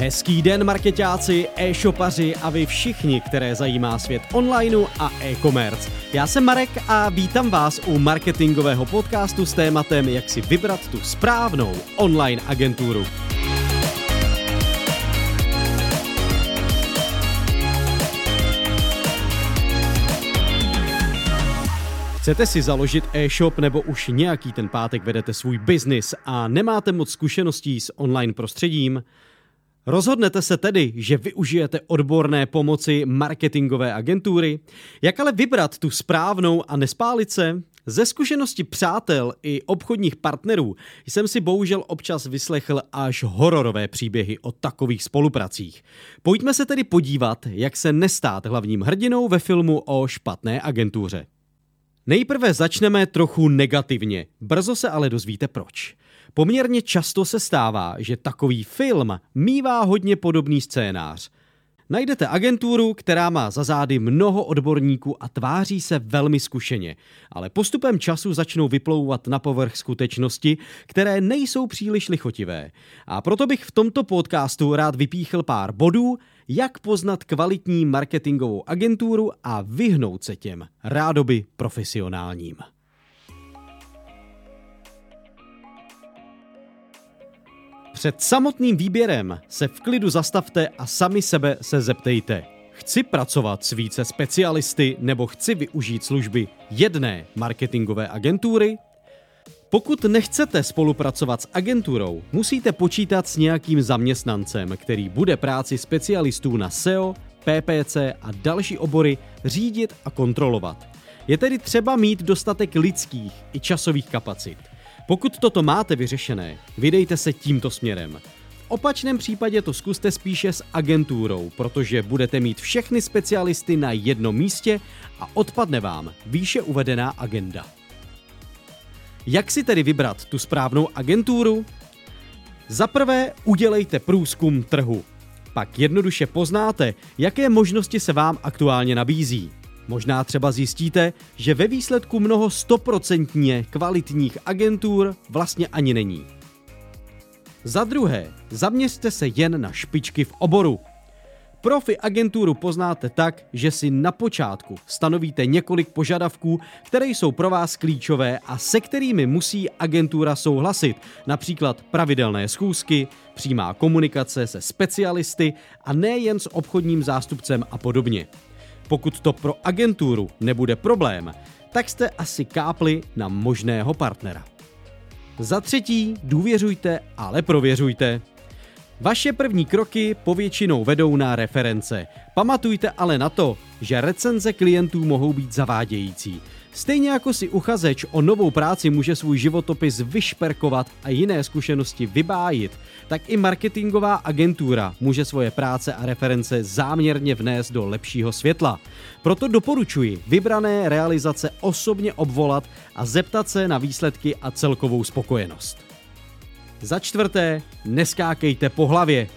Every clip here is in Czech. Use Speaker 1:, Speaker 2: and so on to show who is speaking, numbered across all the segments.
Speaker 1: Hezký den marketáci, e-shopaři a vy všichni, které zajímá svět onlineu a e-commerce. Já jsem Marek a vítám vás u marketingového podcastu s tématem, jak si vybrat tu správnou online agenturu. Chcete si založit e-shop nebo už nějaký ten pátek vedete svůj biznis a nemáte moc zkušeností s online prostředím? Rozhodnete se tedy, že využijete odborné pomoci marketingové agentury? Jak ale vybrat tu správnou a nespálit se? Ze zkušenosti přátel i obchodních partnerů jsem si bohužel občas vyslechl až hororové příběhy o takových spolupracích. Pojďme se tedy podívat, jak se nestát hlavním hrdinou ve filmu o špatné agentuře. Nejprve začneme trochu negativně, brzo se ale dozvíte proč. Poměrně často se stává, že takový film mývá hodně podobný scénář. Najdete agenturu, která má za zády mnoho odborníků a tváří se velmi zkušeně, ale postupem času začnou vyplouvat na povrch skutečnosti, které nejsou příliš lichotivé. A proto bych v tomto podcastu rád vypíchl pár bodů, jak poznat kvalitní marketingovou agenturu a vyhnout se těm rádoby profesionálním. Před samotným výběrem se v klidu zastavte a sami sebe se zeptejte. Chci pracovat s více specialisty nebo chci využít služby jedné marketingové agentury? Pokud nechcete spolupracovat s agenturou, musíte počítat s nějakým zaměstnancem, který bude práci specialistů na SEO, PPC a další obory řídit a kontrolovat. Je tedy třeba mít dostatek lidských i časových kapacit. Pokud toto máte vyřešené, vydejte se tímto směrem. V opačném případě to zkuste spíše s agenturou, protože budete mít všechny specialisty na jednom místě a odpadne vám výše uvedená agenda. Jak si tedy vybrat tu správnou agenturu? Za prvé udělejte průzkum trhu. Pak jednoduše poznáte, jaké možnosti se vám aktuálně nabízí. Možná třeba zjistíte, že ve výsledku mnoho stoprocentně kvalitních agentur vlastně ani není. Za druhé, zaměřte se jen na špičky v oboru. Profi agenturu poznáte tak, že si na počátku stanovíte několik požadavků, které jsou pro vás klíčové a se kterými musí agentura souhlasit, například pravidelné schůzky, přímá komunikace se specialisty a nejen s obchodním zástupcem a podobně. Pokud to pro agenturu nebude problém, tak jste asi kápli na možného partnera. Za třetí, důvěřujte, ale prověřujte. Vaše první kroky povětšinou vedou na reference. Pamatujte ale na to, že recenze klientů mohou být zavádějící. Stejně jako si uchazeč o novou práci může svůj životopis vyšperkovat a jiné zkušenosti vybájit, tak i marketingová agentura může svoje práce a reference záměrně vnést do lepšího světla. Proto doporučuji vybrané realizace osobně obvolat a zeptat se na výsledky a celkovou spokojenost. Za čtvrté, neskákejte po hlavě.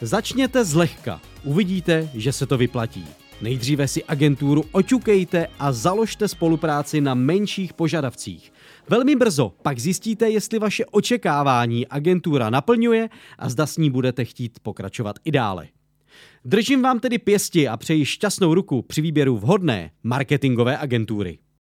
Speaker 1: Začněte zlehka, uvidíte, že se to vyplatí. Nejdříve si agenturu oťukejte a založte spolupráci na menších požadavcích. Velmi brzo pak zjistíte, jestli vaše očekávání agentura naplňuje a zda s ní budete chtít pokračovat i dále. Držím vám tedy pěsti a přeji šťastnou ruku při výběru vhodné marketingové agentury.